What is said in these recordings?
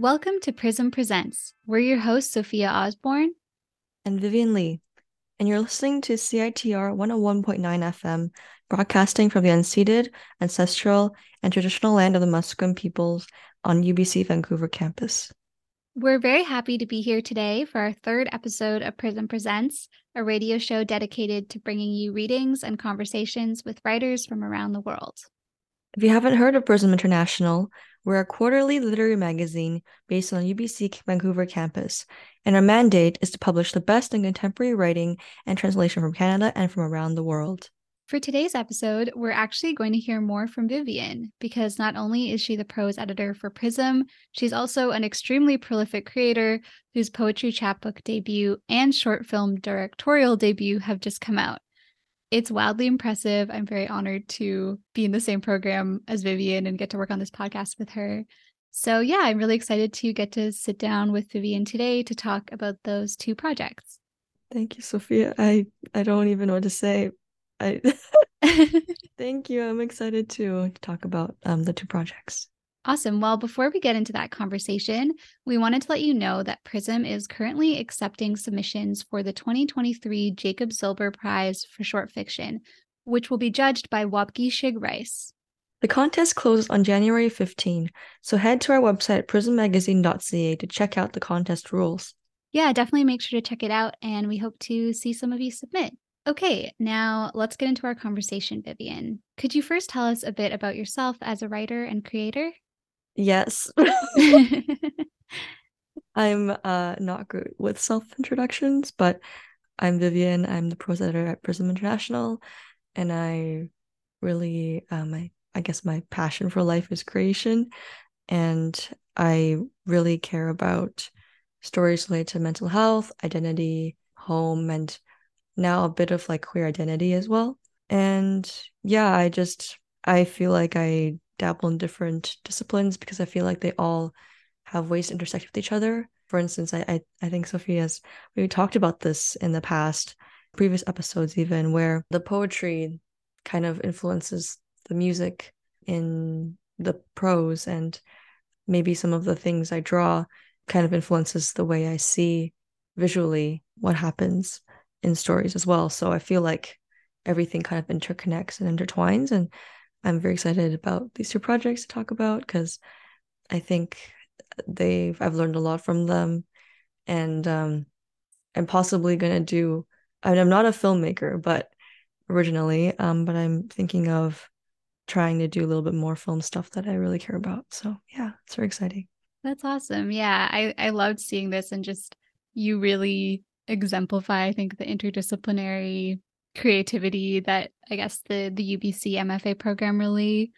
Welcome to Prism Presents. We're your hosts, Sophia Osborne and Vivian Li, and you're listening to CITR 101.9 FM, broadcasting from the unceded, ancestral, and traditional land of the Musqueam peoples on UBC Vancouver campus. We're very happy to be here today for our third episode of Prism Presents, a radio show dedicated to bringing you readings and conversations with writers from around the world. If you haven't heard of Prism International, we're a quarterly literary magazine based on UBC Vancouver campus, and our mandate is to publish the best in contemporary writing and translation from Canada and from around the world. For today's episode, we're actually going to hear more from Vivian because not only is she the prose editor for Prism, she's also an extremely prolific creator whose poetry chapbook debut and short film directorial debut have just come out. It's wildly impressive. I'm very honored to be in the same program as Vivian and get to work on this podcast with her. So, yeah, I'm really excited to get to sit down with Vivian today to talk about those two projects. Thank you, Sophia. I I don't even know what to say. I thank you. I'm excited to talk about um, the two projects. Awesome. Well, before we get into that conversation, we wanted to let you know that Prism is currently accepting submissions for the 2023 Jacob Zilber Prize for Short Fiction, which will be judged by Waubgeshig Rice. The contest closes on January 15, so head to our website prismmagazine.ca to check out the contest rules. Yeah, definitely make sure to check it out, and we hope to see some of you submit. Okay, now let's get into our conversation, Vivian. Could you first tell us a bit about yourself as a writer and creator? Yes. I'm uh, not good with self introductions, but I'm Vivian. I'm the prose editor at Prism International, and I really, um, I, I guess my passion for life is creation, and I really care about stories related to mental health, identity, home, and now a bit of like queer identity as well. And yeah, I just I feel like I dabble in different disciplines because I feel like they all have ways to intersect with each other. For instance, I I, I think Sophia's we talked about this in the past, previous episodes even, where the poetry kind of influences the music in the prose and maybe some of the things I draw kind of influences the way I see visually what happens in stories as well. So I feel like everything kind of interconnects and intertwines. And I'm very excited about these two projects to talk about because I think they've I've learned a lot from them. And um I'm possibly gonna do I mean I'm not a filmmaker, but originally, um, but I'm thinking of trying to do a little bit more film stuff that I really care about. So yeah, it's very exciting. That's awesome. Yeah, I I loved seeing this and just you really exemplify, I think, the interdisciplinary creativity that I guess the the UBC MFA program really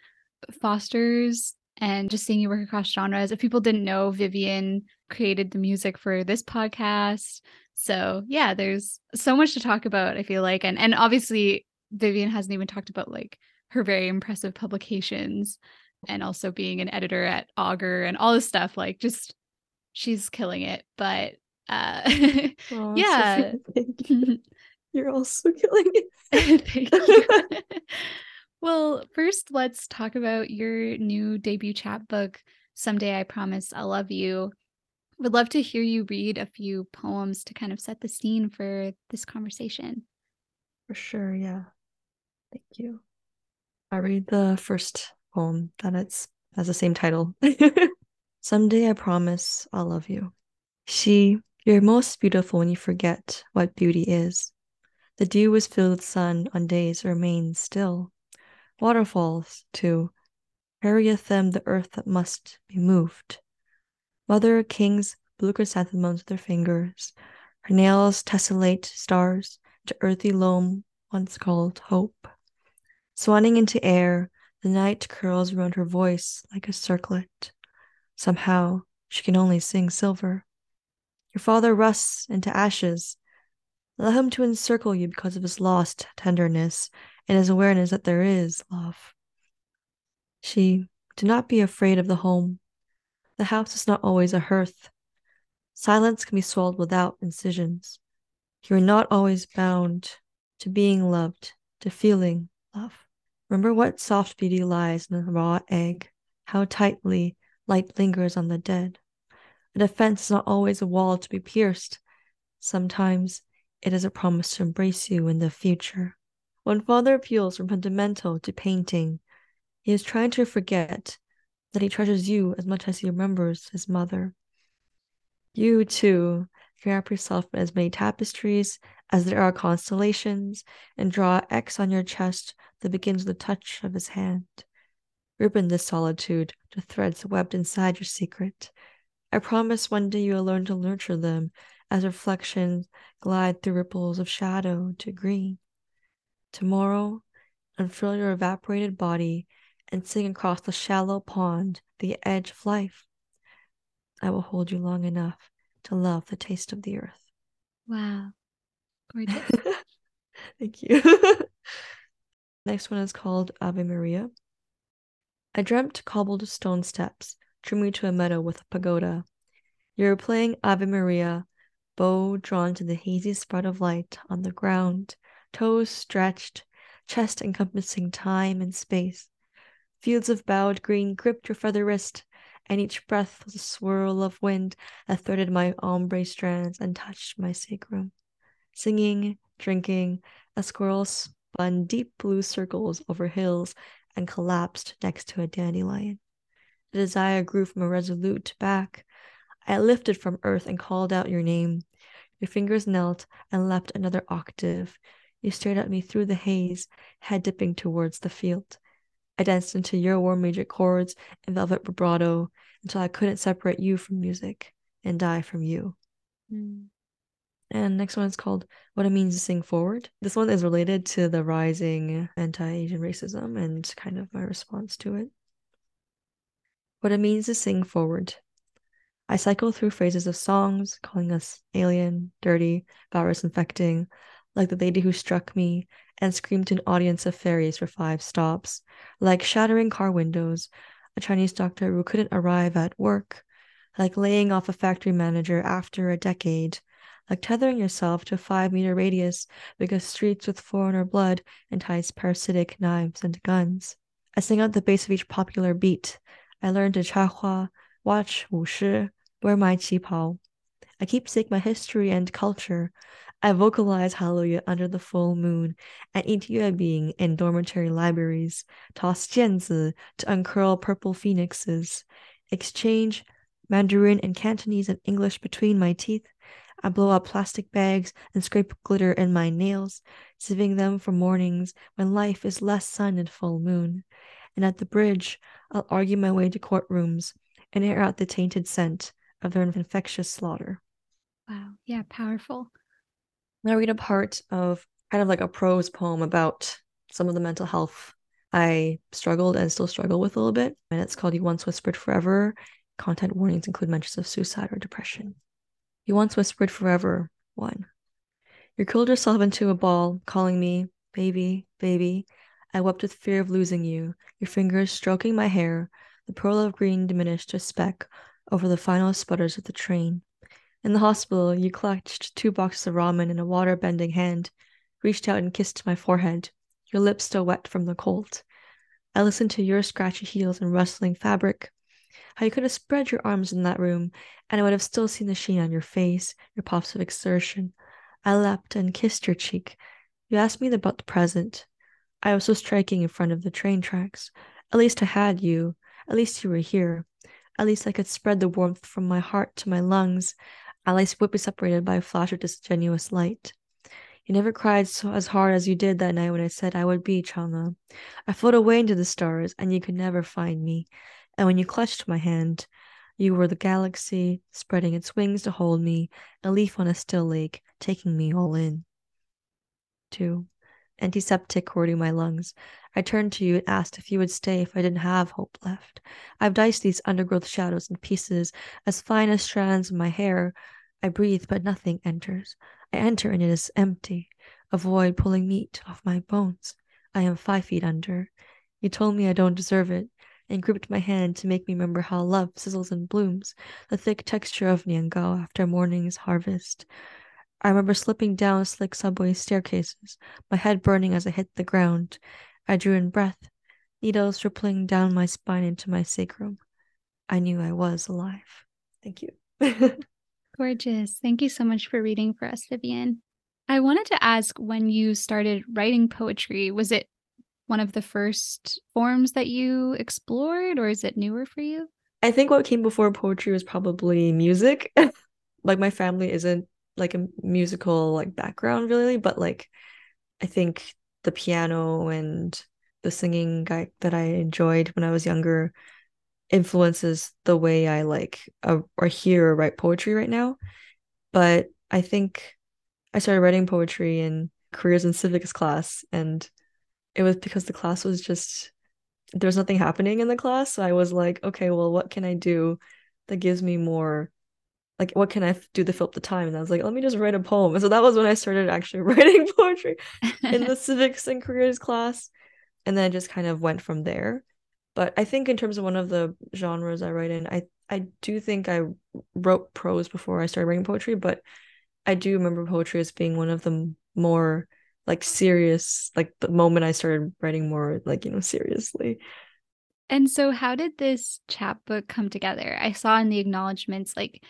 fosters and just seeing you work across genres. If people didn't know, Vivian created the music for this podcast. So yeah, there's so much to talk about, I feel like. And and obviously Vivian hasn't even talked about like her very impressive publications and also being an editor at Augur and all this stuff. Like just she's killing it. But uh oh, yeah. you're also killing it. Thank you. Well first let's talk about your new debut chapbook someday i promise i'll love you. Would love to hear you read a few poems to kind of set the scene for this conversation. For sure yeah. Thank you. I read the first poem that it's has the same title. Someday i promise i'll love you. She you're most beautiful when you forget what beauty is. The dew is filled with sun on days remain still. Waterfalls, too, hurrieth them the earth that must be moved. Mother kings blue chrysanthemums with their fingers. Her nails tessellate stars to earthy loam once called hope. Swanning into air, the night curls around her voice like a circlet. Somehow she can only sing silver. Your father rusts into ashes. Allow him to encircle you because of his lost tenderness and his awareness that there is love. She, do not be afraid of the home. The house is not always a hearth. Silence can be swallowed without incisions. You are not always bound to being loved, to feeling love. Remember what soft beauty lies in the raw egg, how tightly light lingers on the dead. A defense is not always a wall to be pierced. Sometimes it is a promise to embrace you in the future. When father appeals from fundamental to painting, he is trying to forget that he treasures you as much as he remembers his mother. You, too, can wrap yourself in as many tapestries as there are constellations and draw X on your chest that begins with the touch of his hand. Ribbon this solitude to threads webbed inside your secret. I promise one day you will learn to nurture them as reflections glide through ripples of shadow to green. Tomorrow, unfurl your evaporated body and sing across the shallow pond, the edge of life. I will hold you long enough to love the taste of the earth. Wow. Gorgeous. Thank you. Next one is called Ave Maria. I dreamt cobbled stone steps drew me to a meadow with a pagoda. You were playing Ave Maria, bow drawn to the hazy spread of light on the ground, toes stretched, chest encompassing time and space. Fields of bowed green gripped your feather wrist, and each breath was a swirl of wind that threaded my ombre strands and touched my sacrum. Singing, drinking, a squirrel spun deep blue circles over hills and collapsed next to a dandelion. The desire grew from a resolute back. I lifted from earth and called out your name. Your fingers knelt and leapt another octave. You stared at me through the haze, head dipping towards the field. I danced into your warm major chords and velvet vibrato until I couldn't separate you from music and die from you. Mm. And next one is called What It Means to Sing Forward. This one is related to the rising anti Asian racism and kind of my response to it. What it means to sing forward. I cycle through phrases of songs, calling us alien, dirty, virus infecting, like the lady who struck me, and screamed to an audience of fairies for five stops, like shattering car windows, a Chinese doctor who couldn't arrive at work, like laying off a factory manager after a decade, like tethering yourself to a five meter radius because streets with foreigner blood entice parasitic knives and guns. I sing out the bass of each popular beat. I learn to chahua, watch Wu wushi, wear my qipao. I keep saying my history and culture. I vocalize Hallelujah under the full moon and eat yuebing in dormitory libraries, toss jianzi to uncurl purple phoenixes, exchange Mandarin and Cantonese and English between my teeth. I blow up plastic bags and scrape glitter in my nails, saving them for mornings when life is less sun and full moon. And at the bridge, I'll argue my way to courtrooms and air out the tainted scent of their infectious slaughter. Wow. Yeah, powerful. Now we read a part of kind of like a prose poem about some of the mental health I struggled and still struggle with a little bit. And it's called You Once Whispered Forever. Content warnings include mentions of suicide or depression. You once whispered forever, one. You curled yourself into a ball, calling me, baby, baby. I wept with fear of losing you, your fingers stroking my hair, the pearl of green diminished to a speck over the final sputters of the train. In the hospital, you clutched two boxes of ramen in a water bending hand, reached out and kissed my forehead, your lips still wet from the cold. I listened to your scratchy heels and rustling fabric. How you could have spread your arms in that room, and I would have still seen the sheen on your face, your puffs of exertion. I leapt and kissed your cheek. You asked me about the present. I was so striking in front of the train tracks. At least I had you. At least you were here. At least I could spread the warmth from my heart to my lungs. At least we'd be separated by a flash of disingenuous light. You never cried so as hard as you did that night when I said I would be Chang'e. I float away into the stars, and you could never find me. And when you clutched my hand, you were the galaxy, spreading its wings to hold me, a leaf on a still lake, taking me all in. 2. Antiseptic cording my lungs. I turned to you and asked if you would stay if I didn't have hope left. I've diced these undergrowth shadows in pieces as fine as strands of my hair. I breathe, but nothing enters. I enter, and it is empty, a void pulling meat off my bones. I am five feet under. You told me I don't deserve it, and gripped my hand to make me remember how love sizzles and blooms, the thick texture of Niangao after morning's harvest. I remember slipping down slick subway staircases, my head burning as I hit the ground. I drew in breath, needles rippling down my spine into my sacrum. I knew I was alive. Thank you. Gorgeous. Thank you so much for reading for us, Vivian. I wanted to ask when you started writing poetry, was it one of the first forms that you explored or is it newer for you? I think what came before poetry was probably music. like my family isn't like a musical like background really, but like I think the piano and the singing guy that I enjoyed when I was younger influences the way I like uh, or hear or write poetry right now. But I think I started writing poetry in careers and civics class, and it was because the class was just there was nothing happening in the class. So I was like, okay, well, what can I do that gives me more like what can I do to fill up the time? And I was like, let me just write a poem. And so that was when I started actually writing poetry in the civics and careers class. And then I just kind of went from there. But I think in terms of one of the genres I write in, I I do think I wrote prose before I started writing poetry, but I do remember poetry as being one of the more like serious, like the moment I started writing more like, you know, seriously. And so how did this chapbook come together? I saw in the acknowledgments like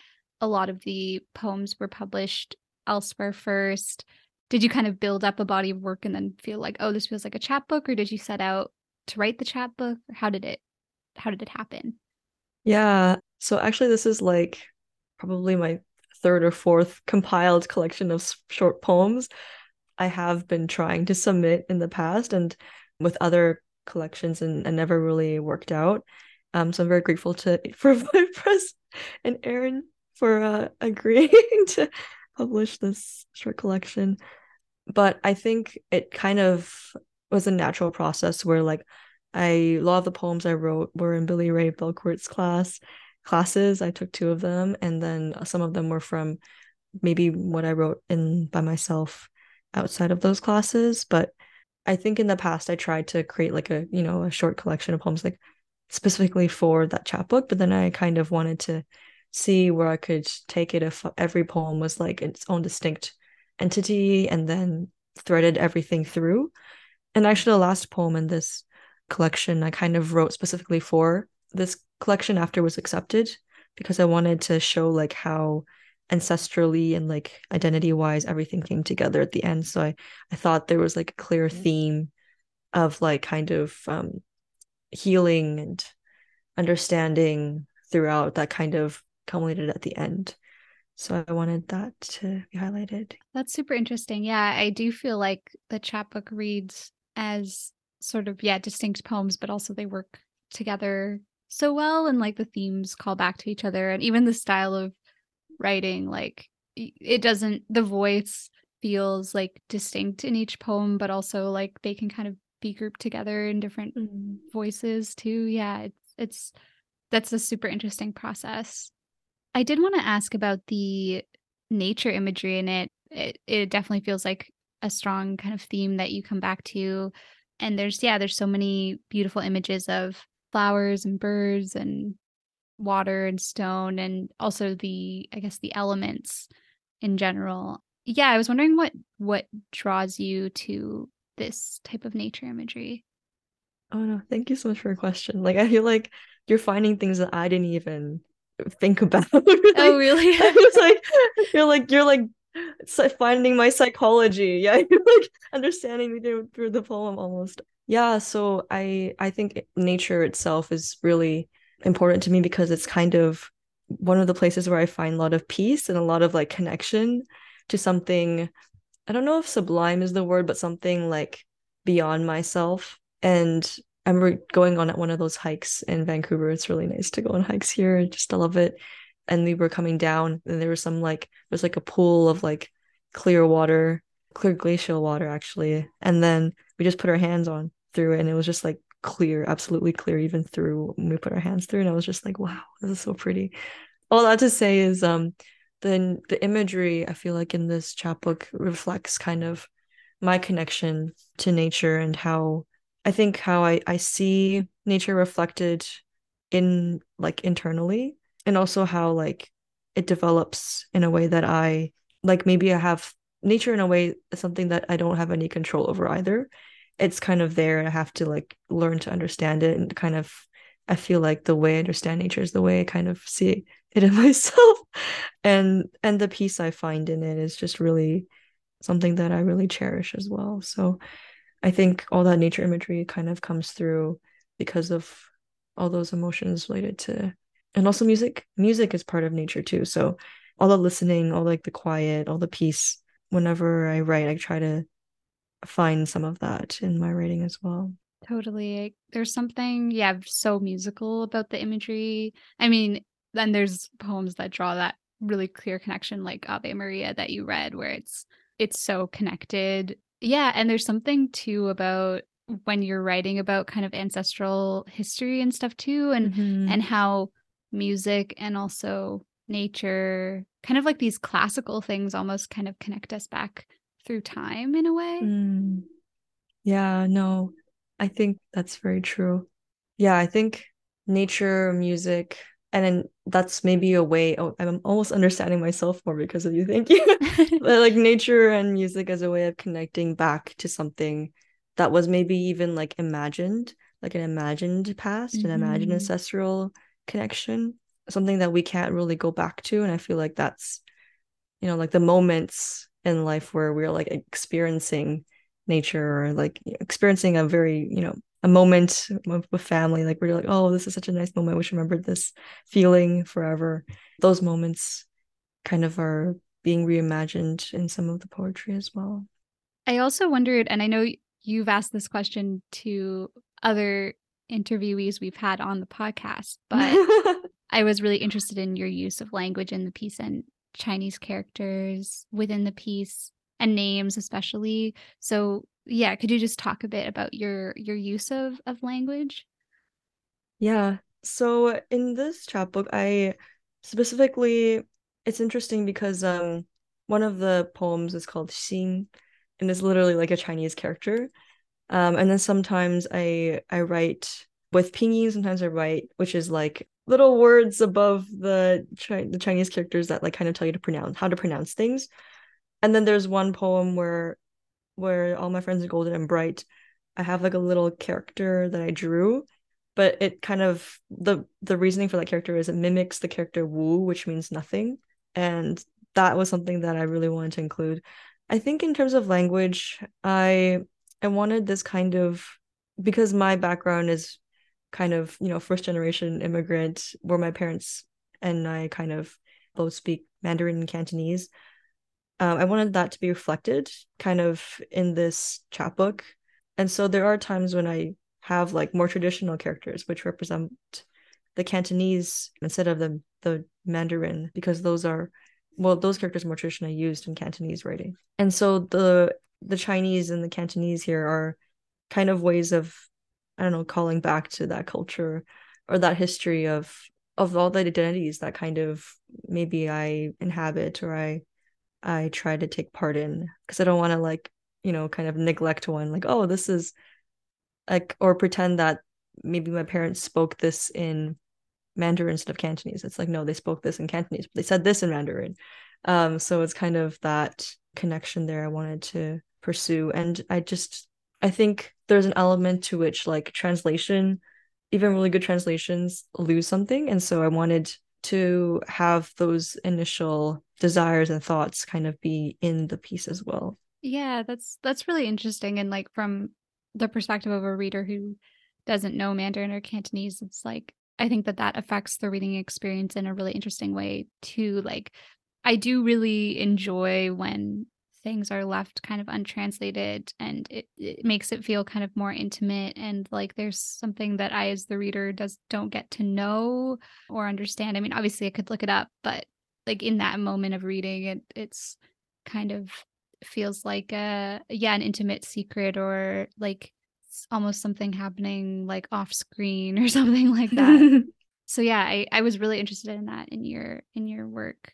a lot of the poems were published elsewhere first. Did you kind of build up a body of work and then feel like, oh, this feels like a chapbook, or did you set out to write the chapbook? Or how did it how did it happen? Yeah. So actually this is like probably my third or fourth compiled collection of short poems I have been trying to submit in the past and with other collections and, and never really worked out. Um, so I'm very grateful to for my press and Aaron for uh, agreeing to publish this short collection. But I think it kind of was a natural process where like I a lot of the poems I wrote were in Billy Ray Belcourt's class classes. I took two of them, and then some of them were from maybe what I wrote in by myself outside of those classes. But I think in the past I tried to create like a you know a short collection of poems like specifically for that chapbook, but then I kind of wanted to see where I could take it if every poem was like its own distinct entity and then threaded everything through. And actually, the last poem in this collection I kind of wrote specifically for this collection after was accepted because I wanted to show like how ancestrally and like identity wise everything came together at the end. So I I thought there was like a clear mm-hmm. theme of like kind of um healing and understanding throughout that kind of culminated at the end. So I wanted that to be highlighted. That's super interesting. Yeah, I do feel like the chapbook reads as sort of yeah, distinct poems, but also they work together so well and like the themes call back to each other and even the style of writing like it doesn't the voice feels like distinct in each poem but also like they can kind of be grouped together in different mm-hmm. voices too. Yeah, it's it's that's a super interesting process. I did want to ask about the nature imagery in it. It it definitely feels like a strong kind of theme that you come back to. And there's yeah, there's so many beautiful images of flowers and birds and water and stone and also the I guess the elements in general. Yeah, I was wondering what what draws you to this type of nature imagery. Oh no, thank you so much for your question. Like I feel like you're finding things that I didn't even think about. oh, really? I it's like you're like you're like finding my psychology. Yeah, you're like understanding me through, through the poem almost. Yeah, so I I think nature itself is really important to me because it's kind of one of the places where I find a lot of peace and a lot of like connection to something. I don't know if sublime is the word, but something like beyond myself. And I remember going on at one of those hikes in Vancouver. It's really nice to go on hikes here. I just love it. And we were coming down, and there was some like there's like a pool of like clear water, clear glacial water actually. And then we just put our hands on through it, and it was just like clear, absolutely clear, even through we put our hands through. And I was just like, wow, this is so pretty. All that to say is um then the imagery I feel like in this chapbook reflects kind of my connection to nature and how I think how I, I see nature reflected in like internally and also how like it develops in a way that I like maybe I have nature in a way something that I don't have any control over either. It's kind of there and I have to like learn to understand it and kind of I feel like the way I understand nature is the way I kind of see it in myself. and and the peace I find in it is just really something that I really cherish as well. So I think all that nature imagery kind of comes through because of all those emotions related to and also music. Music is part of nature too. So all the listening, all like the quiet, all the peace. Whenever I write, I try to find some of that in my writing as well. Totally. There's something, yeah, so musical about the imagery. I mean, then there's poems that draw that really clear connection, like Ave Maria that you read, where it's it's so connected. Yeah, and there's something too about when you're writing about kind of ancestral history and stuff too, and mm-hmm. and how music and also nature, kind of like these classical things, almost kind of connect us back through time in a way. Mm. Yeah, no, I think that's very true. Yeah, I think nature, music, and then that's maybe a way oh, I'm almost understanding myself more because of you. Thank you. but like nature and music as a way of connecting back to something that was maybe even like imagined, like an imagined past, mm-hmm. an imagined mm-hmm. ancestral connection, something that we can't really go back to. And I feel like that's, you know, like the moments in life where we're like experiencing nature or like experiencing a very you know a moment with family like we're like oh this is such a nice moment. We should remember this feeling forever. Those moments kind of are being reimagined in some of the poetry as well. I also wondered and i know you've asked this question to other interviewees we've had on the podcast but i was really interested in your use of language in the piece and Chinese characters within the piece and names especially. So yeah, could you just talk a bit about your your use of of language? Yeah. So in this chapbook, I specifically it's interesting because um one of the poems is called Xin and it's literally like a Chinese character. Um and then sometimes I I write with pinyin, sometimes I write which is like little words above the Chi- the Chinese characters that like kind of tell you to pronounce how to pronounce things. And then there's one poem where where all my friends are golden and bright. I have like a little character that I drew, but it kind of the the reasoning for that character is it mimics the character Wu, which means nothing. And that was something that I really wanted to include. I think in terms of language, I I wanted this kind of because my background is kind of you know first generation immigrant where my parents and I kind of both speak Mandarin and Cantonese. Um, I wanted that to be reflected kind of in this chapbook. And so there are times when I have like more traditional characters which represent the Cantonese instead of the the Mandarin because those are well those characters are more traditionally used in Cantonese writing. And so the the Chinese and the Cantonese here are kind of ways of I don't know, calling back to that culture or that history of of all the identities that kind of maybe I inhabit or I I try to take part in because I don't want to like you know kind of neglect one like oh this is like or pretend that maybe my parents spoke this in Mandarin instead of Cantonese. It's like no, they spoke this in Cantonese, but they said this in Mandarin. Um, so it's kind of that connection there I wanted to pursue, and I just I think there's an element to which like translation, even really good translations lose something. And so I wanted to have those initial desires and thoughts kind of be in the piece as well. Yeah, that's that's really interesting. And like from the perspective of a reader who doesn't know Mandarin or Cantonese, it's like I think that that affects the reading experience in a really interesting way too. Like I do really enjoy when things are left kind of untranslated and it, it makes it feel kind of more intimate and like there's something that I as the reader does don't get to know or understand. I mean, obviously I could look it up, but like in that moment of reading it it's kind of feels like a yeah, an intimate secret or like almost something happening like off screen or something like that. so yeah, I, I was really interested in that in your in your work.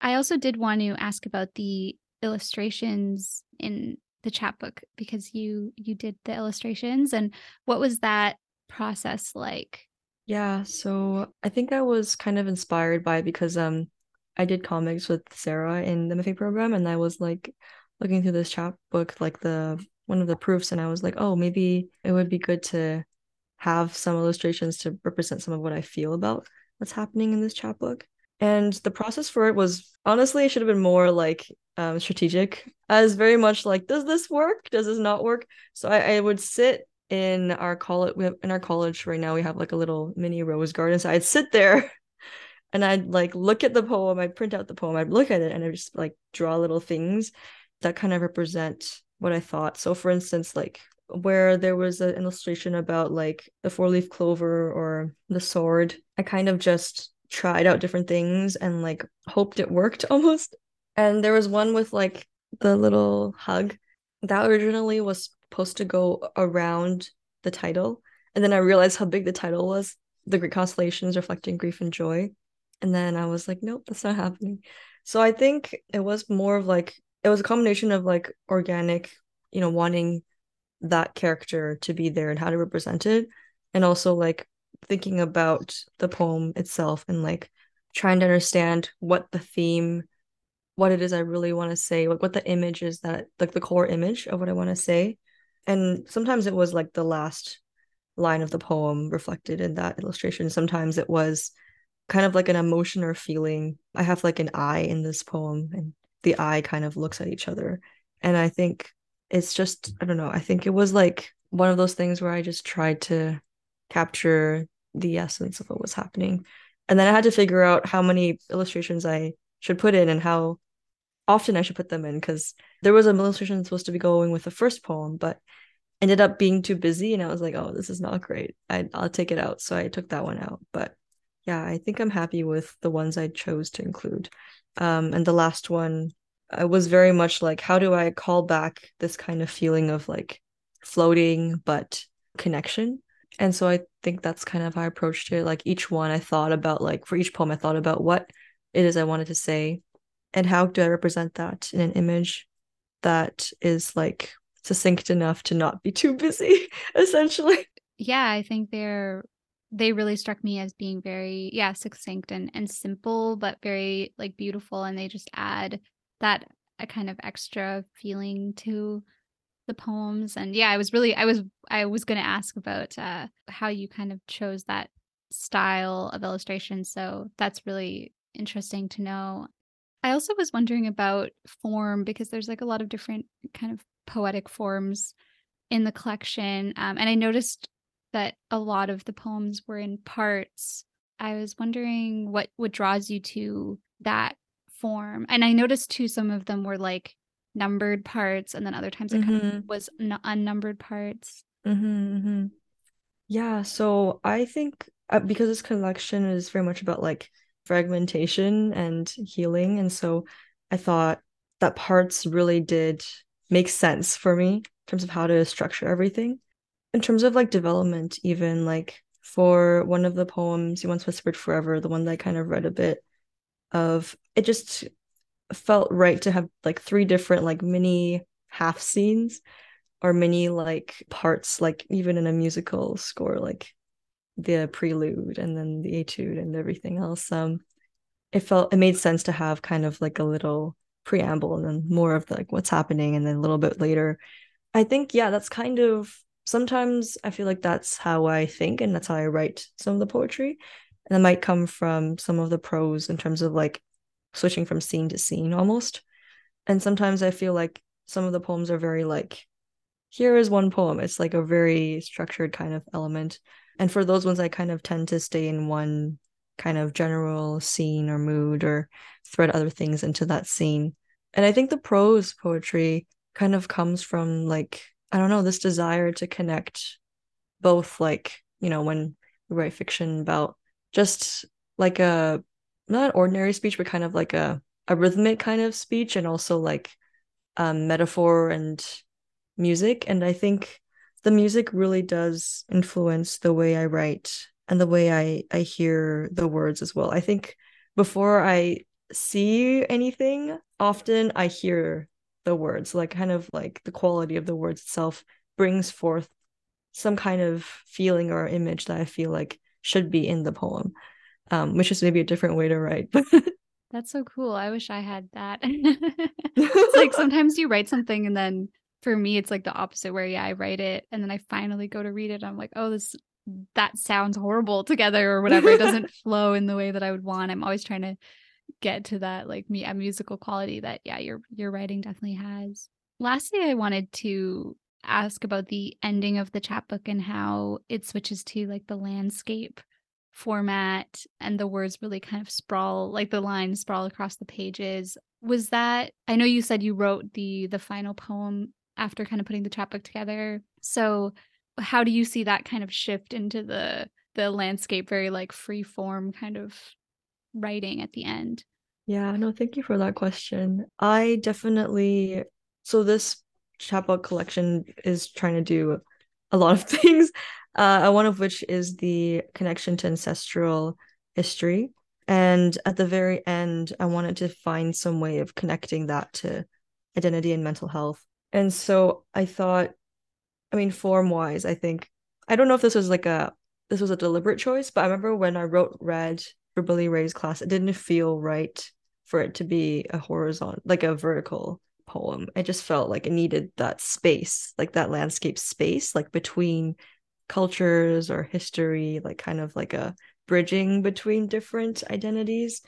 I also did want to ask about the illustrations in the chapbook because you you did the illustrations and what was that process like yeah so i think i was kind of inspired by because um i did comics with sarah in the mfa program and i was like looking through this chapbook like the one of the proofs and i was like oh maybe it would be good to have some illustrations to represent some of what I feel about what's happening in this chapbook. And the process for it was honestly, it should have been more like um, strategic, as very much like, does this work? Does this not work? So I, I would sit in our college in our college right now we have like a little mini rose garden so i'd sit there and i'd like look at the poem i'd print out the poem i'd look at it and i'd just like draw little things that kind of represent what i thought so for instance like where there was an illustration about like the four leaf clover or the sword i kind of just tried out different things and like hoped it worked almost and there was one with like the little hug that originally was supposed to go around the title. And then I realized how big the title was The Great Constellations Reflecting Grief and Joy. And then I was like, nope, that's not happening. So I think it was more of like, it was a combination of like organic, you know, wanting that character to be there and how to represent it. And also like thinking about the poem itself and like trying to understand what the theme what it is I really want to say, like what the image is that like the core image of what I want to say. And sometimes it was like the last line of the poem reflected in that illustration. Sometimes it was kind of like an emotion or feeling. I have like an eye in this poem and the eye kind of looks at each other. And i think it's just i don't know i think it was like one of those things where i just tried to capture the essence of what was happening and then i had to figure out how many illustrations i should put in and how often I should put them in because there was a illustration supposed to be going with the first poem, but ended up being too busy. And I was like, oh, this is not great. I, I'll take it out. So I took that one out. But yeah, I think I'm happy with the ones I chose to include. Um, and the last one I was very much like, how do I call back this kind of feeling of like floating but connection? And so I think that's kind of how I approached it. Like each one I thought about like for each poem I thought about what it is I wanted to say and how do I represent that in an image that is like succinct enough to not be too busy, essentially. Yeah, I think they're they really struck me as being very yeah succinct and and simple but very like beautiful and they just add that a kind of extra feeling to the poems and yeah i was really i was i was going to ask about uh how you kind of chose that style of illustration so that's really interesting to know I also was wondering about form because there's like a lot of different kind of poetic forms in the collection. Um, and I noticed that a lot of the poems were in parts. I was wondering what what draws you to that form. And I noticed too some of them were like numbered parts and then other times it kind of Mhm. was n- unnumbered parts. Mm-hmm, mm-hmm. Yeah, so I think uh, because this collection is very much about like fragmentation and healing, and so I thought that parts really did make sense for me in terms of how to structure everything. In terms of like development, even like for one of the poems, You Once Whispered Forever, the one that I kind of read a bit of, it just felt right to have like three different like mini half scenes or mini like parts like even in a musical score like the prelude and then the etude and everything else. Um it felt it made sense to have kind of like a little preamble and then more of like what's happening and then a little bit later. I think yeah that's kind of sometimes i feel like that's how i think and that's how i write some of the poetry. And that might come from some of the prose in terms of like switching from scene to scene almost. And sometimes i feel like some of the poems are very like here is one poem. It's like a very structured kind of element. And for those ones i kind of tend to stay in one kind of general scene or mood or thread other things into that scene. And i think the prose poetry kind of comes from like i don't know this desire to connect both like you know when we write fiction about just like a not ordinary speech but kind of like a a rhythmic kind of speech and also like um metaphor and music. And i think the music really does influence the way i write and the way i i hear the words as well. I think before i see anything often i hear the words like kind of like the quality of the words itself brings forth some kind of feeling or image that i feel like should be in the poem um which is maybe a different way to write That's so cool. I wish I had that. it's like sometimes you write something and then for me it's like the opposite where yeah, I write it and then I finally go to read it. I'm like, oh, this that sounds horrible together or whatever. It doesn't flow in the way that I would want. I'm always trying to get to that like me a musical quality that yeah, your your writing definitely has. Lastly, I wanted to ask about the ending of the chapbook and how it switches to like the landscape format and the words really kind of sprawl like the lines sprawl across the pages. Was that i know you said you wrote the the final poem after kind of putting the chapbook together. So how do you see that kind of shift into the the landscape very like free form kind of writing at the end? Yeah no thank you for that question. I definitely so this chapbook collection is trying to do a lot of things uh, one of which is the connection to ancestral history. And at the very end i wanted to find some way of connecting that to identity and mental health. And so i thought I mean, form wise, I think I don't know if this was like a this was a deliberate choice, but I remember when I wrote Red for Billy Ray's class, it didn't feel right for it to be a horizontal, like a vertical poem. It just felt like it needed that space, like that landscape space, like between cultures or history, like kind of like a bridging between different identities.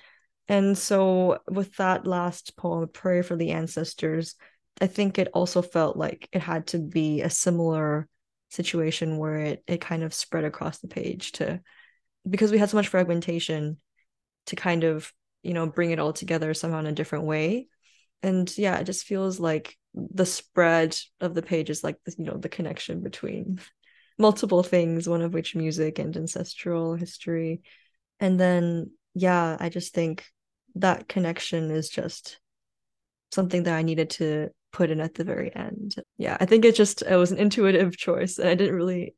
And so with that last poem, Prayer for the Ancestors, I think it also felt like it had to be a similar situation where it it kind of spread across the page to because we had so much fragmentation to kind of you know bring it all together somehow in a different way and yeah it just feels like the spread of the page is like the, you know the connection between multiple things one of which music and ancestral history and then yeah i just think that connection is just something that i needed to put in at the very end. Yeah, I think it just it was an intuitive choice, and I didn't really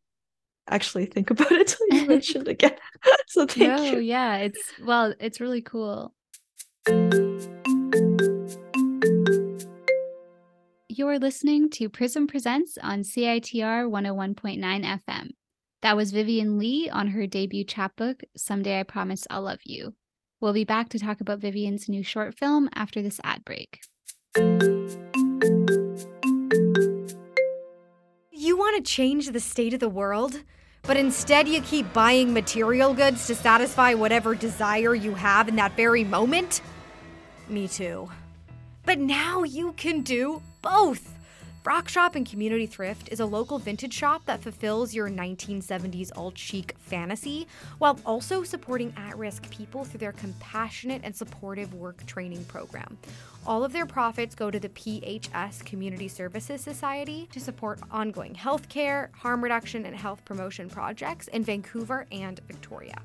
actually think about it until you mentioned again. so thank no, you. Yeah, it's well, it's really cool. You're listening to Prism Presents on CITR 101.9 FM. That was Vivian Li on her debut chapbook, Someday I Promise I'll Love You. We'll be back to talk about Vivian's new short film after this ad break. You want to change the state of the world, but instead you keep buying material goods to satisfy whatever desire you have in that very moment? Me too. But now you can do both. Frock Shop and Community Thrift is a local vintage shop that fulfills your 1970s alt chic fantasy while also supporting at risk people through their compassionate and supportive work training program. All of their profits go to the PHS Community Services Society to support ongoing healthcare, harm reduction, and health promotion projects in Vancouver and Victoria.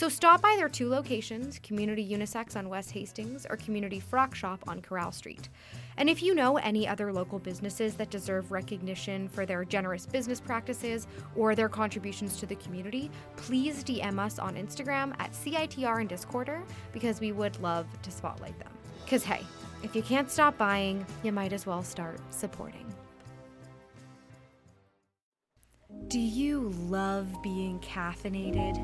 So stop by their two locations, Community Unisex on West Hastings or Community Frock Shop on Corral Street. And if you know any other local businesses that deserve recognition for their generous business practices or their contributions to the community, please DM us on Instagram at CITR and Discorder because we would love to spotlight them. Because hey, if you can't stop buying, you might as well start supporting. Do you love being caffeinated?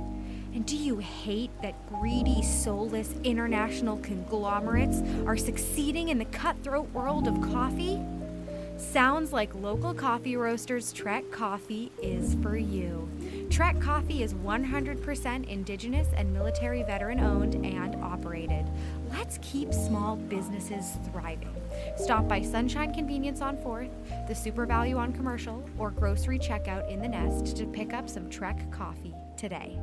And do you hate that greedy, soulless international conglomerates are succeeding in the cutthroat world of coffee? Sounds like local coffee roasters Trek Coffee is for you. Trek Coffee is 100% Indigenous and military veteran owned and operated. Let's keep small businesses thriving. Stop by Sunshine Convenience on 4th, the Super Value on Commercial, or grocery checkout in the Nest to pick up some Trek coffee today.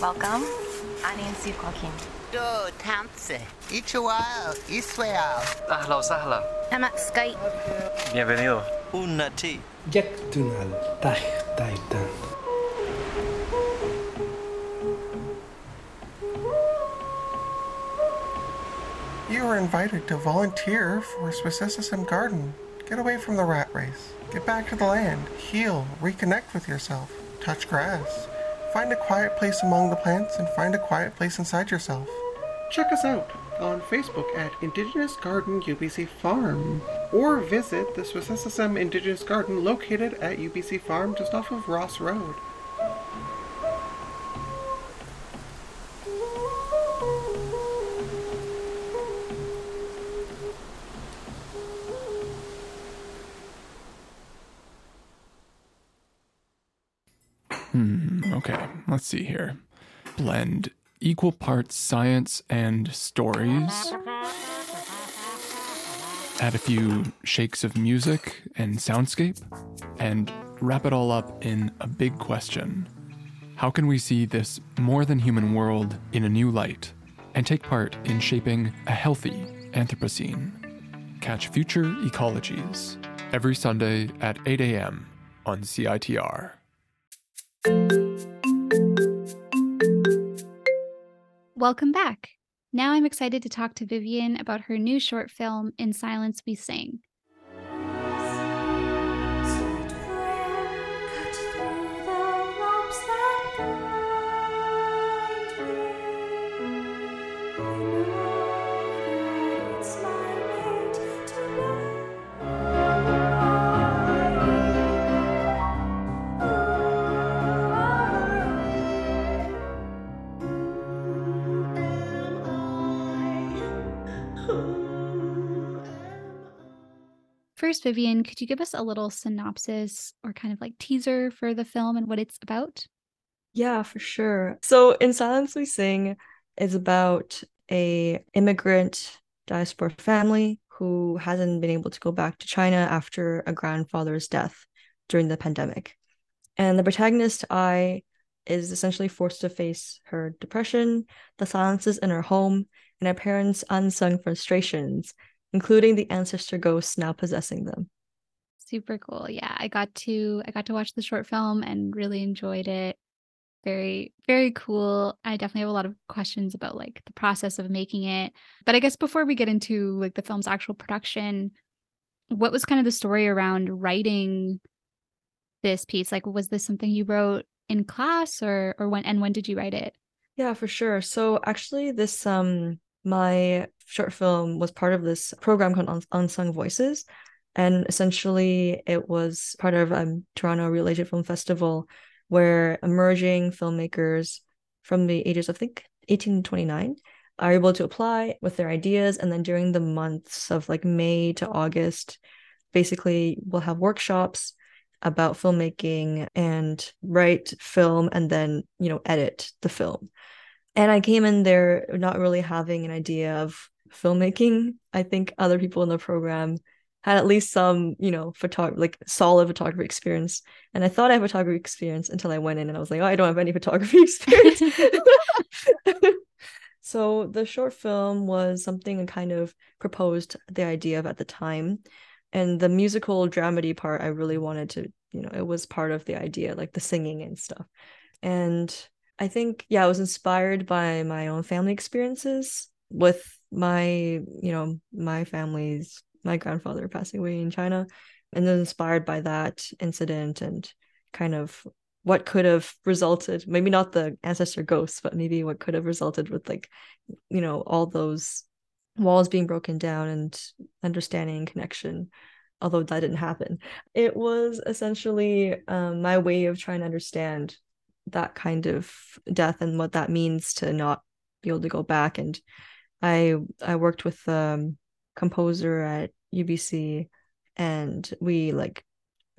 Welcome, Annie and Steve Joaquin. دو تامسه Ichuao, Israel. أهلا وسهلا. I'm at Skype. Bienvenido. Unnati. Jäktunal tah taitan. You are invited to volunteer for Speciesism Garden. Get away from the rat race. Get back to the land. Heal. Reconnect with yourself. Touch grass. Find a quiet place among the plants and find a quiet place inside yourself. Check us out on Facebook at Indigenous Garden UBC Farm or visit the Swissessism Indigenous Garden located at UBC Farm just off of Ross Road. Hmm, okay, let's see here. Blend equal parts science and stories. Add a few shakes of music and soundscape, and wrap it all up in a big question. How can we see this more than human world in a new light and take part in shaping a healthy Anthropocene? Catch future ecologies every Sunday at 8 a.m. on CITR. Welcome back. Now I'm excited to talk to Vivian about her new short film, In Silence We Sing. First, Vivian, could you give us a little synopsis or kind of like teaser for the film and what it's about? Yeah, for sure. So, In Silence We Sing is about a immigrant diaspora family who hasn't been able to go back to China after a grandfather's death during the pandemic. And the protagonist, I, is essentially forced to face her depression, the silences in her home, and her parents' unsung frustrations including the ancestor ghosts now possessing them. Super cool. Yeah, I got to I got to watch the short film and really enjoyed it. Very very cool. I definitely have a lot of questions about like the process of making it. But I guess before we get into like the film's actual production, what was kind of the story around writing this piece? Like was this something you wrote in class or or when and when did you write it? Yeah, for sure. So actually this um my short film was part of this program called Unsung Voices. And essentially, it was part of um, Toronto Reel Asian Film Festival, where emerging filmmakers from the ages of, I think, 18 to 29 are able to apply with their ideas. And then during the months of like May to August, basically, we'll have workshops about filmmaking and write film and then, you know, edit the film. And I came in there not really having an idea of filmmaking. I think other people in the program had at least some, you know, photography, like solid photography experience. And I thought I had photography experience until I went in and I was like, oh, I don't have any photography experience. so the short film was something I kind of proposed the idea of at the time. And the musical dramedy part, I really wanted to, you know, it was part of the idea, like the singing and stuff. And I think, yeah, I was inspired by my own family experiences with my, you know, my family's, my grandfather passing away in China, and then inspired by that incident and kind of what could have resulted, maybe not the ancestor ghosts, but maybe what could have resulted with like, you know, all those walls being broken down and understanding and connection although that didn't happen. It was essentially um, my way of trying to understand that kind of death and what that means to not be able to go back and i i worked with a um, composer at ubc and we like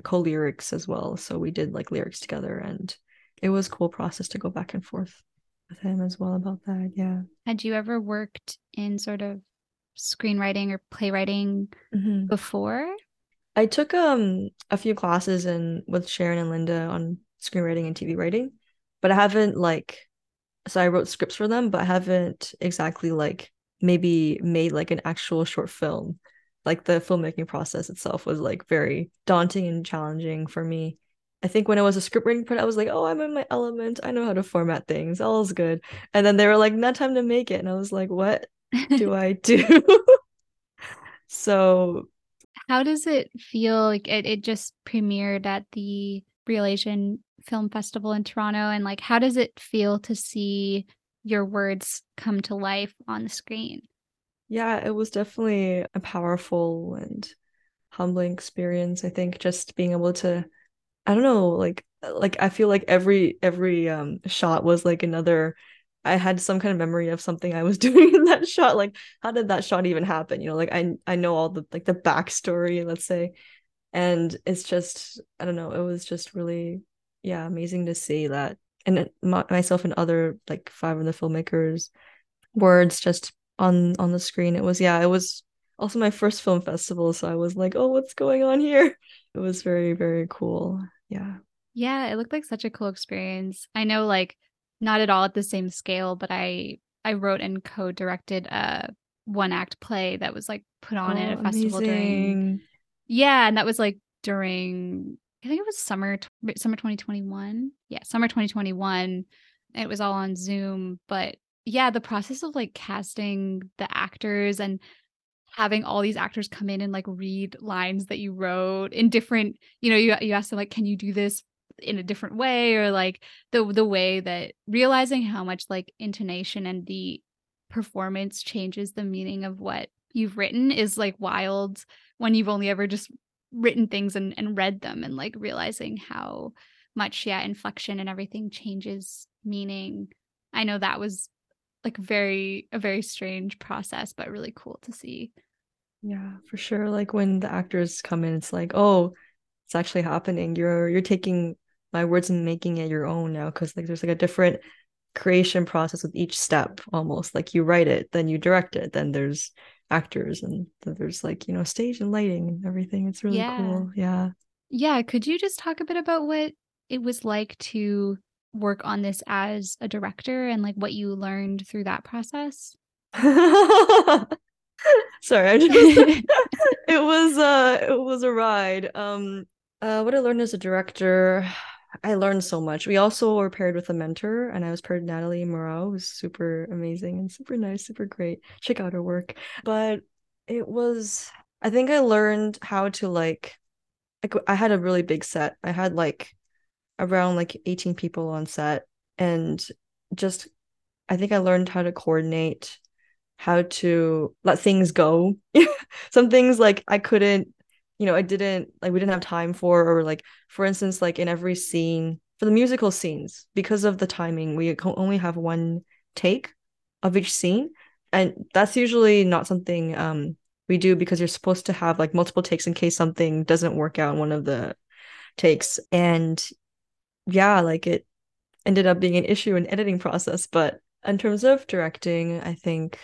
co-lyrics as well. So we did like lyrics together and it was cool process to go back and forth with him as well about that. Yeah. Had you ever worked in sort of screenwriting or playwriting mm-hmm. before? I took um a few classes in with sharon and linda on screenwriting and TV writing, but I haven't like so I wrote scripts for them, but I haven't exactly like maybe made like an actual short film. Like the filmmaking process itself was like very daunting and challenging for me. I think when I was a script writing part, I was like, oh, I'm in my element. I know how to format things. All is good. And then they were like, not time to make it. And I was like, what do I do? so how does it feel like it, it just premiered at the Reel Asian Film Festival in Toronto and like how does it feel to see your words come to life on the screen? Yeah, it was definitely a powerful and humbling experience. I think just being able to I don't know, like like I feel like every every um shot was like another I had some kind of memory of something I was doing in that shot. Like, how did that shot even happen? You know, like I I know all the like the backstory, let's say. And it's just, I don't know, it was just really yeah amazing to see that and my, myself and other like five of the filmmakers words just on on the screen. It was yeah, it was also my first film festival, so I was like, oh, what's going on here? It was very very cool. Yeah. Yeah, it looked like such a cool experience. I know like not at all at the same scale, but I I wrote and co-directed a one act play that was like put on oh, at a oh, festival amazing. during Yeah, and that was like during I think it was summer summer 2021. Yeah, summer 2021. It was all on Zoom, but yeah, the process of like casting the actors and having all these actors come in and like read lines that you wrote in different, you know, you you asked them like, can you do this in a different way or like the the way that realizing how much like intonation and the performance changes the meaning of what you've written is like wild when you've only ever just written things and, and read them and like realizing how much yeah inflection and everything changes meaning. I know that was like very a very strange process but really cool to see. Yeah for sure. Like when the actors come in it's like oh it's actually happening. You're you're taking my words and making it your own now. Because like there's like a different creation process with each step almost. Like you write it then you direct it then there's actors and there's like you know stage and lighting and everything. It's really yeah. cool. Yeah. Yeah could you just talk a bit about what it was like to work on this as a director and like what you learned through that process? Sorry i just it was uh it was a ride. Um uh what i learned as a director I learned so much. We also were paired with a mentor, and I was paired Natalie Moreau, who's super amazing and super nice, super great. Check out her work. But it was, I think I learned how to like, like I had a really big set. I had like around like 18 people on set, and just, I think I learned how to coordinate, how to let things go. Some things like I couldn't you know, I didn't like we didn't have time for or like for instance like in every scene for the musical scenes because of the timing we only have one take of each scene. And that's usually not something um we do because you're supposed to have like multiple takes in case something doesn't work out in one of the takes. And yeah like it ended up being an issue in editing process. But in terms of directing i think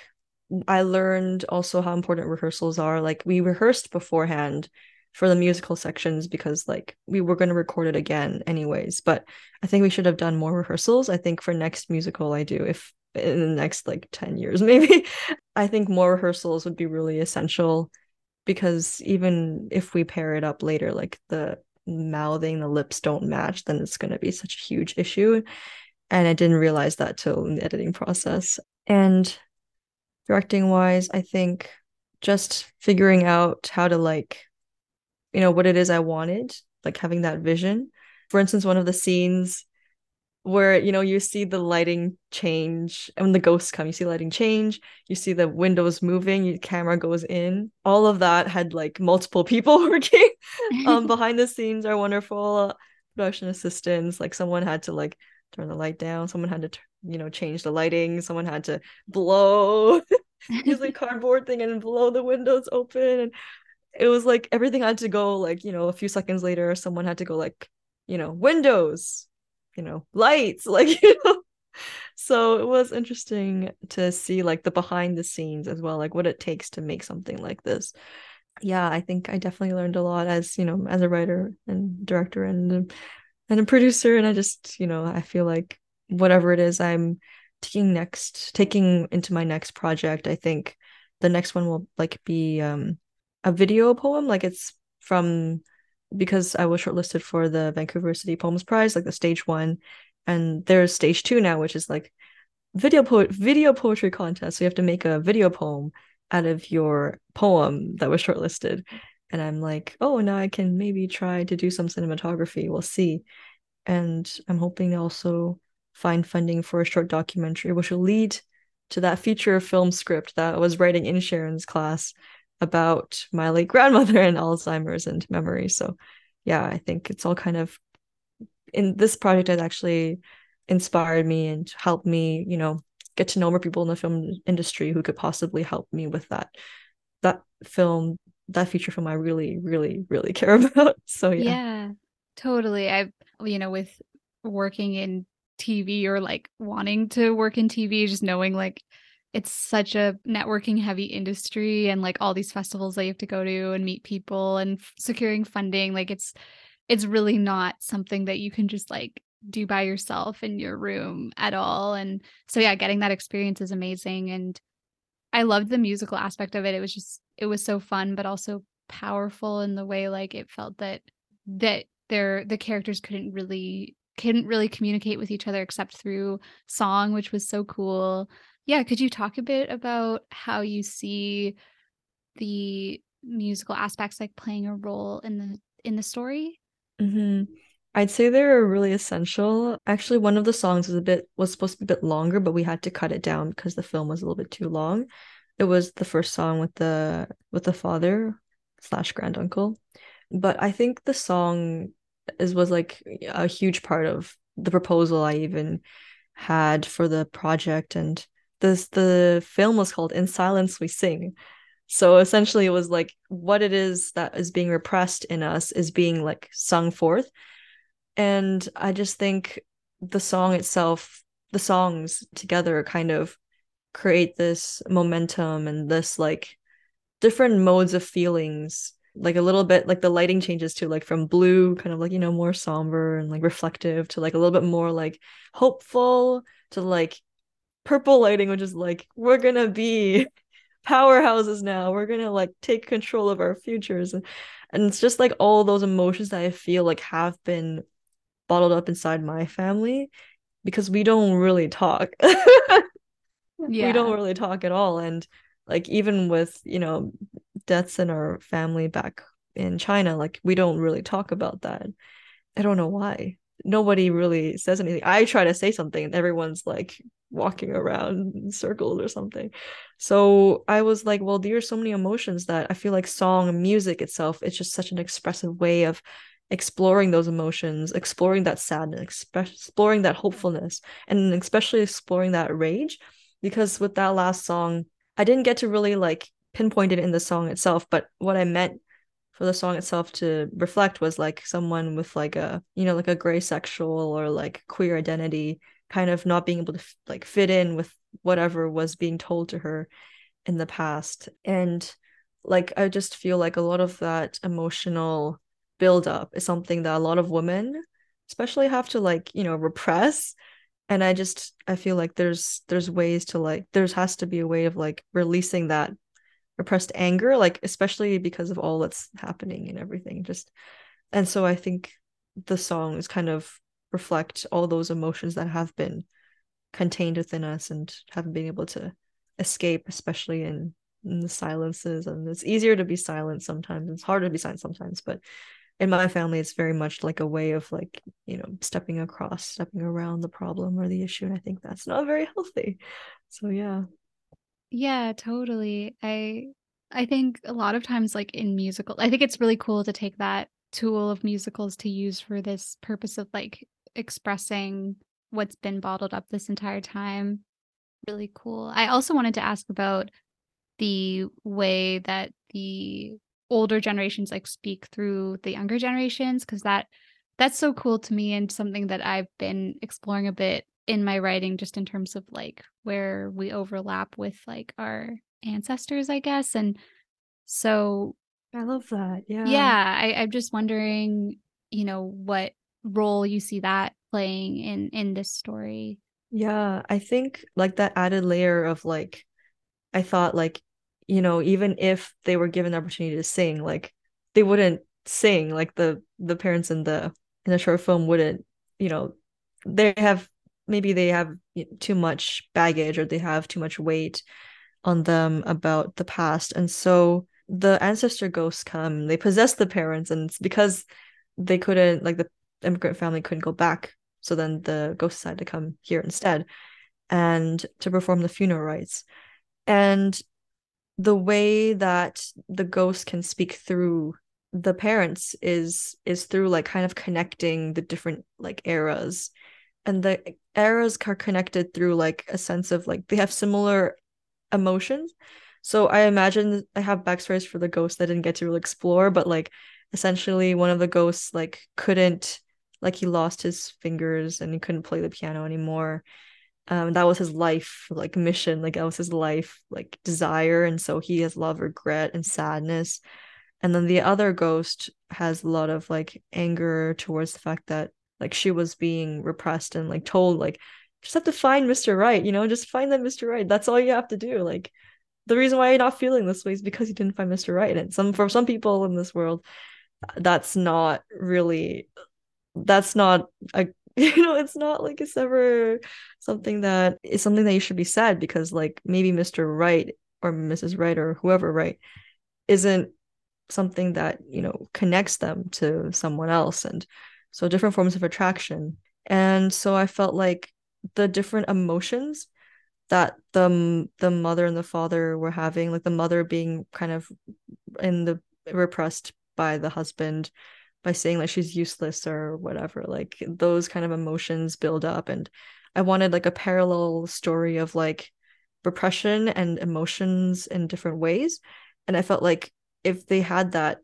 I learned also how important rehearsals are. Like we rehearsed beforehand for the musical sections because like we were going to record it again anyways, but I think we should have done more rehearsals. I think for next musical I do if in the next like 10 years maybe. I think more rehearsals would be really essential because even if we pair it up later like the mouthing the lips don't match then it's going to be such a huge issue and I didn't realize that till the editing process. And directing wise i think just figuring out how to like you know what it is i wanted like having that vision. For instance one of the scenes where you know you see the lighting change and when the ghosts come you see lighting change you see the windows moving your camera goes in. All of that had like multiple people working um behind the scenes are wonderful. Production assistants like someone had to like turn the light down someone had to you know change the lighting. Someone had to blow use a cardboard thing and blow the windows open. And it was like everything had to go like you know a few seconds later someone had to go like you know windows you know lights like you know. So it was interesting to see like the behind the scenes as well like what it takes to make something like this. Yeah i think i definitely learned a lot as you know as a writer and director and and a producer. And i just you know i feel like whatever it is i'm taking next taking into my next project i think the next one will like be um a video poem. Like it's from because i was shortlisted for the vancouver city poems prize like the stage one and there's stage two now which is like video po- video poetry contest. So you have to make a video poem out of your poem that was shortlisted. And i'm like oh now i can maybe try to do some cinematography. We'll see. And i'm hoping also find funding for a short documentary, which will lead to that feature film script that I was writing in Sharon's class about my late grandmother and Alzheimer's and memory. So, yeah, I think it's all kind of in this project has actually inspired me and helped me, you know, get to know more people in the film industry who could possibly help me with that that film that feature film I really really really care about. So yeah. Yeah. Totally. I you know with working in TV or like wanting to work in TV, just knowing like it's such a networking heavy industry and like all these festivals that you have to go to and meet people and f- securing funding like it's it's really not something that you can just like do by yourself in your room at all. And so yeah getting that experience is amazing. And i loved the musical aspect of it. It was just it was so fun but also powerful in the way like it felt that that their the characters couldn't really couldn't really communicate with each other except through song which was so cool yeah could you talk a bit about how you see the musical aspects like playing a role in the in the story hmm I'd say they're really essential. Actually, one of the songs was a bit was supposed to be a bit longer, but we had to cut it down because the film was a little bit too long. It was the first song with the with the father slash granduncle. But I think the song is was like a huge part of the proposal I even had for the project and this the film was called In Silence We Sing. So essentially it was like what it is that is being repressed in us is being like sung forth. And I just think the song itself, the songs together kind of create this momentum and this like different modes of feelings like a little bit like the lighting changes to like from blue kind of like you know more somber and like reflective to like a little bit more like hopeful to like purple lighting which is like we're gonna be powerhouses now. We're gonna like take control of our futures. And, and it's just like all those emotions that i feel like have been bottled up inside my family because we don't really talk. Yeah. we don't really talk at all. And like even with you know deaths in our family back in china like we don't really talk about that. I don't know why. Nobody really says anything. I try to say something and everyone's like walking around in circles or something. So i was like well there are so many emotions that i feel like song and music itself it's just such an expressive way of exploring those emotions exploring that sadness exploring that hopefulness and especially exploring that rage because with that last song I didn't get to really like pinpoint it in the song itself, but what I meant for the song itself to reflect was like someone with like a you know like a gray sexual or like queer identity kind of not being able to like fit in with whatever was being told to her in the past. And like i just feel like a lot of that emotional buildup is something that a lot of women especially have to like you know repress. And i just i feel like there's there's ways to like there's has to be a way of like releasing that repressed anger like especially because of all that's happening and everything just and so i think the songs kind of reflect all those emotions that have been contained within us and haven't been able to escape especially in, in the silences and it's easier to be silent sometimes it's harder to be silent sometimes but in my family it's very much like a way of like you know stepping across stepping around the problem or the issue and i think that's not very healthy. So yeah yeah totally i i think a lot of times like in musical i think it's really cool to take that tool of musicals to use for this purpose of like expressing what's been bottled up this entire time. Really cool. I also wanted to ask about the way that the older generations like speak through the younger generations because that that's so cool to me and something that I've been exploring a bit in my writing just in terms of like where we overlap with like our ancestors I guess and so I love that yeah. Yeah I, I'm just wondering you know what role you see that playing in in this story. Yeah I think like that added layer of like I thought like you know even if they were given the opportunity to sing like they wouldn't sing like the the parents in the in the short film wouldn't you know they have maybe they have too much baggage or they have too much weight on them about the past. And so the ancestor ghosts come they possess the parents and it's because they couldn't like the immigrant family couldn't go back. So then the ghosts decided to come here instead and to perform the funeral rites. And the way that the ghost can speak through the parents is is through like kind of connecting the different like eras. And the eras are connected through like a sense of like they have similar emotions. So i imagine i have backstories for the ghosts that I didn't get to really explore but like essentially one of the ghosts like couldn't like he lost his fingers and he couldn't play the piano anymore. Um that was his life like mission like that was his life like desire. And so he has of regret and sadness. And then the other ghost has a lot of like anger towards the fact that like she was being repressed and like told like just have to find Mr. Right, you know, just find that Mr. Right. That's all you have to do. Like the reason why you're not feeling this way is because you didn't find Mr. Right. And some for some people in this world, that's not really that's not a you know, it's not like it's ever something that is something that you should be sad because like maybe Mr. Right or Mrs. Right or whoever right isn't something that, you know, connects them to someone else and so different forms of attraction. And so I felt like the different emotions that the the mother and the father were having like the mother being kind of in the repressed by the husband by saying like she's useless or whatever like those kind of emotions build up and i wanted like a parallel story of like repression and emotions in different ways and i felt like if they had that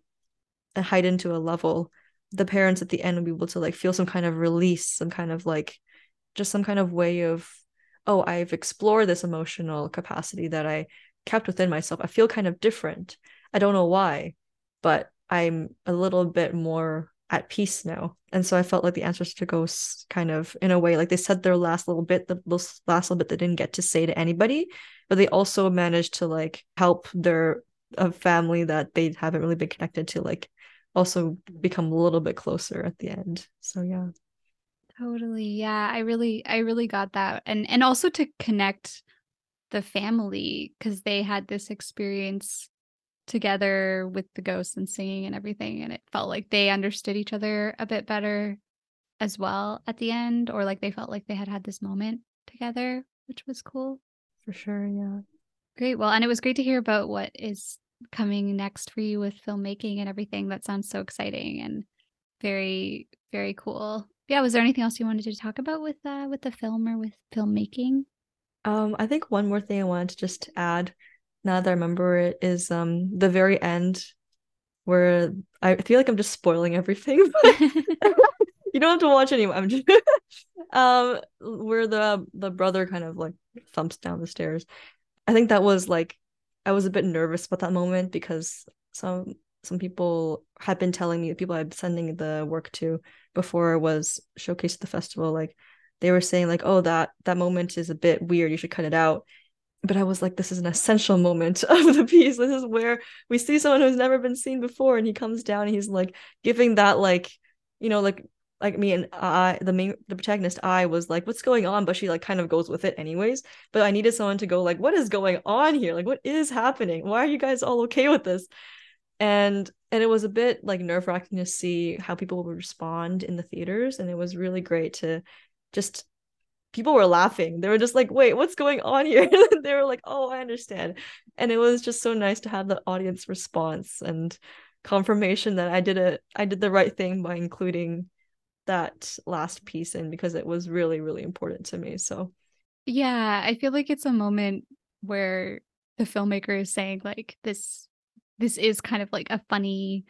uh, heightened to a level the parents at the end would be able to like feel some kind of release some kind of like just some kind of way of oh i've explored this emotional capacity that i kept within myself. I feel kind of different. I don't know why but i'm a little bit more at peace now. And so i felt like the answers to ghosts kind of in a way like they said their last little bit the last little bit they didn't get to say to anybody but they also managed to like help their a family that they haven't really been connected to like also become a little bit closer at the end so yeah Totally. Yeah, I really I really got that. And and also to connect the family cuz they had this experience together with the ghosts and singing and everything and it felt like they understood each other a bit better as well at the end or like they felt like they had had this moment together, which was cool. For sure, yeah. Great. Well, and it was great to hear about what is coming next for you with filmmaking and everything. That sounds so exciting and very very cool. Yeah was there anything else you wanted to talk about with uh with the film or with filmmaking? Um i think one more thing i wanted to just add now that i remember it is um the very end where i feel like i'm just spoiling everything you don't have to watch anymore. I'm just um where the the brother kind of like thumps down the stairs. I think that was like i was a bit nervous about that moment because some some people had been telling me the people been sending the work to before was showcased at the festival like they were saying like oh that that moment is a bit weird you should cut it out. But I was like this is an essential moment of the piece. This is where we see someone who's never been seen before and he comes down and he's like giving that like you know like like me and I the main the protagonist I was like what's going on but she like kind of goes with it anyways but I needed someone to go like what is going on here like what is happening why are you guys all okay with this and and it was a bit like nerve wracking to see how people would respond in the theaters, and it was really great to just people were laughing. They were just like, "Wait, what's going on here?" they were like, "Oh, I understand," and it was just so nice to have the audience response and confirmation that I did it. I did the right thing by including that last piece in because it was really really important to me. So yeah, I feel like it's a moment where the filmmaker is saying like this this is kind of like a funny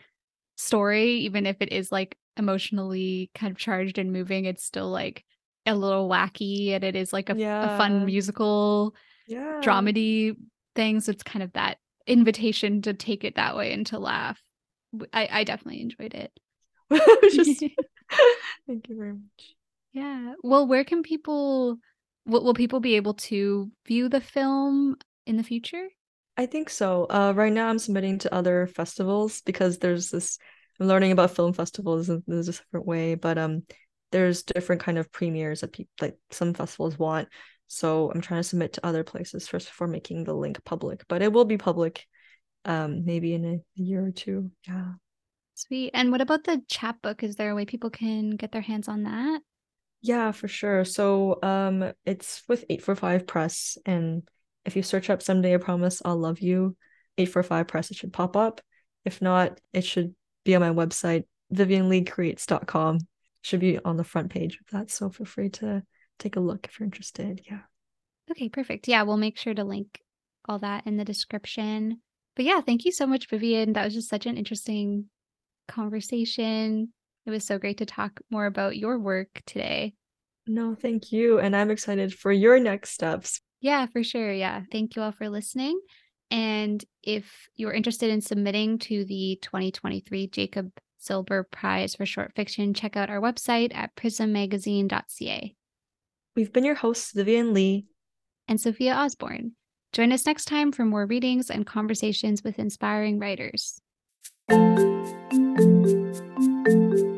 story, even if it is like emotionally kind of charged and moving. It's still like a little wacky and it is like a, yeah. a fun musical yeah. dramedy thing. So it's kind of that invitation to take it that way and to laugh. I, I definitely enjoyed it. Just, thank you very much. Yeah. Well, where can people will, will people be able to view the film in the future? I think so. Uh, right now I'm submitting to other festivals because there's this. I'm learning about film festivals in there's a different way, but um, there's different kind of premieres that people like some festivals want. So I'm trying to submit to other places first before making the link public, but it will be public, um, maybe in a year or two. Yeah. Sweet. And what about the chapbook? Is there a way people can get their hands on that? Yeah, for sure. So um, it's with 845 Press and if you search up Someday I Promise I'll Love You, 845 Press, it should pop up. If not, it should be on my website, vivianlicreates.com. Should be on the front page of that. So feel free to take a look if you're interested. Yeah. Okay, perfect. Yeah, we'll make sure to link all that in the description. But yeah, thank you so much, Vivian. That was just such an interesting conversation. It was so great to talk more about your work today. No, thank you. And I'm excited for your next steps. Yeah, for sure. Yeah. Thank you all for listening. And if you're interested in submitting to the 2023 Jacob Zilber Prize for Short Fiction, check out our website at prismmagazine.ca. We've been your hosts, Vivian Li and Sophia Osborne. Join us next time for more readings and conversations with inspiring writers. Thank you.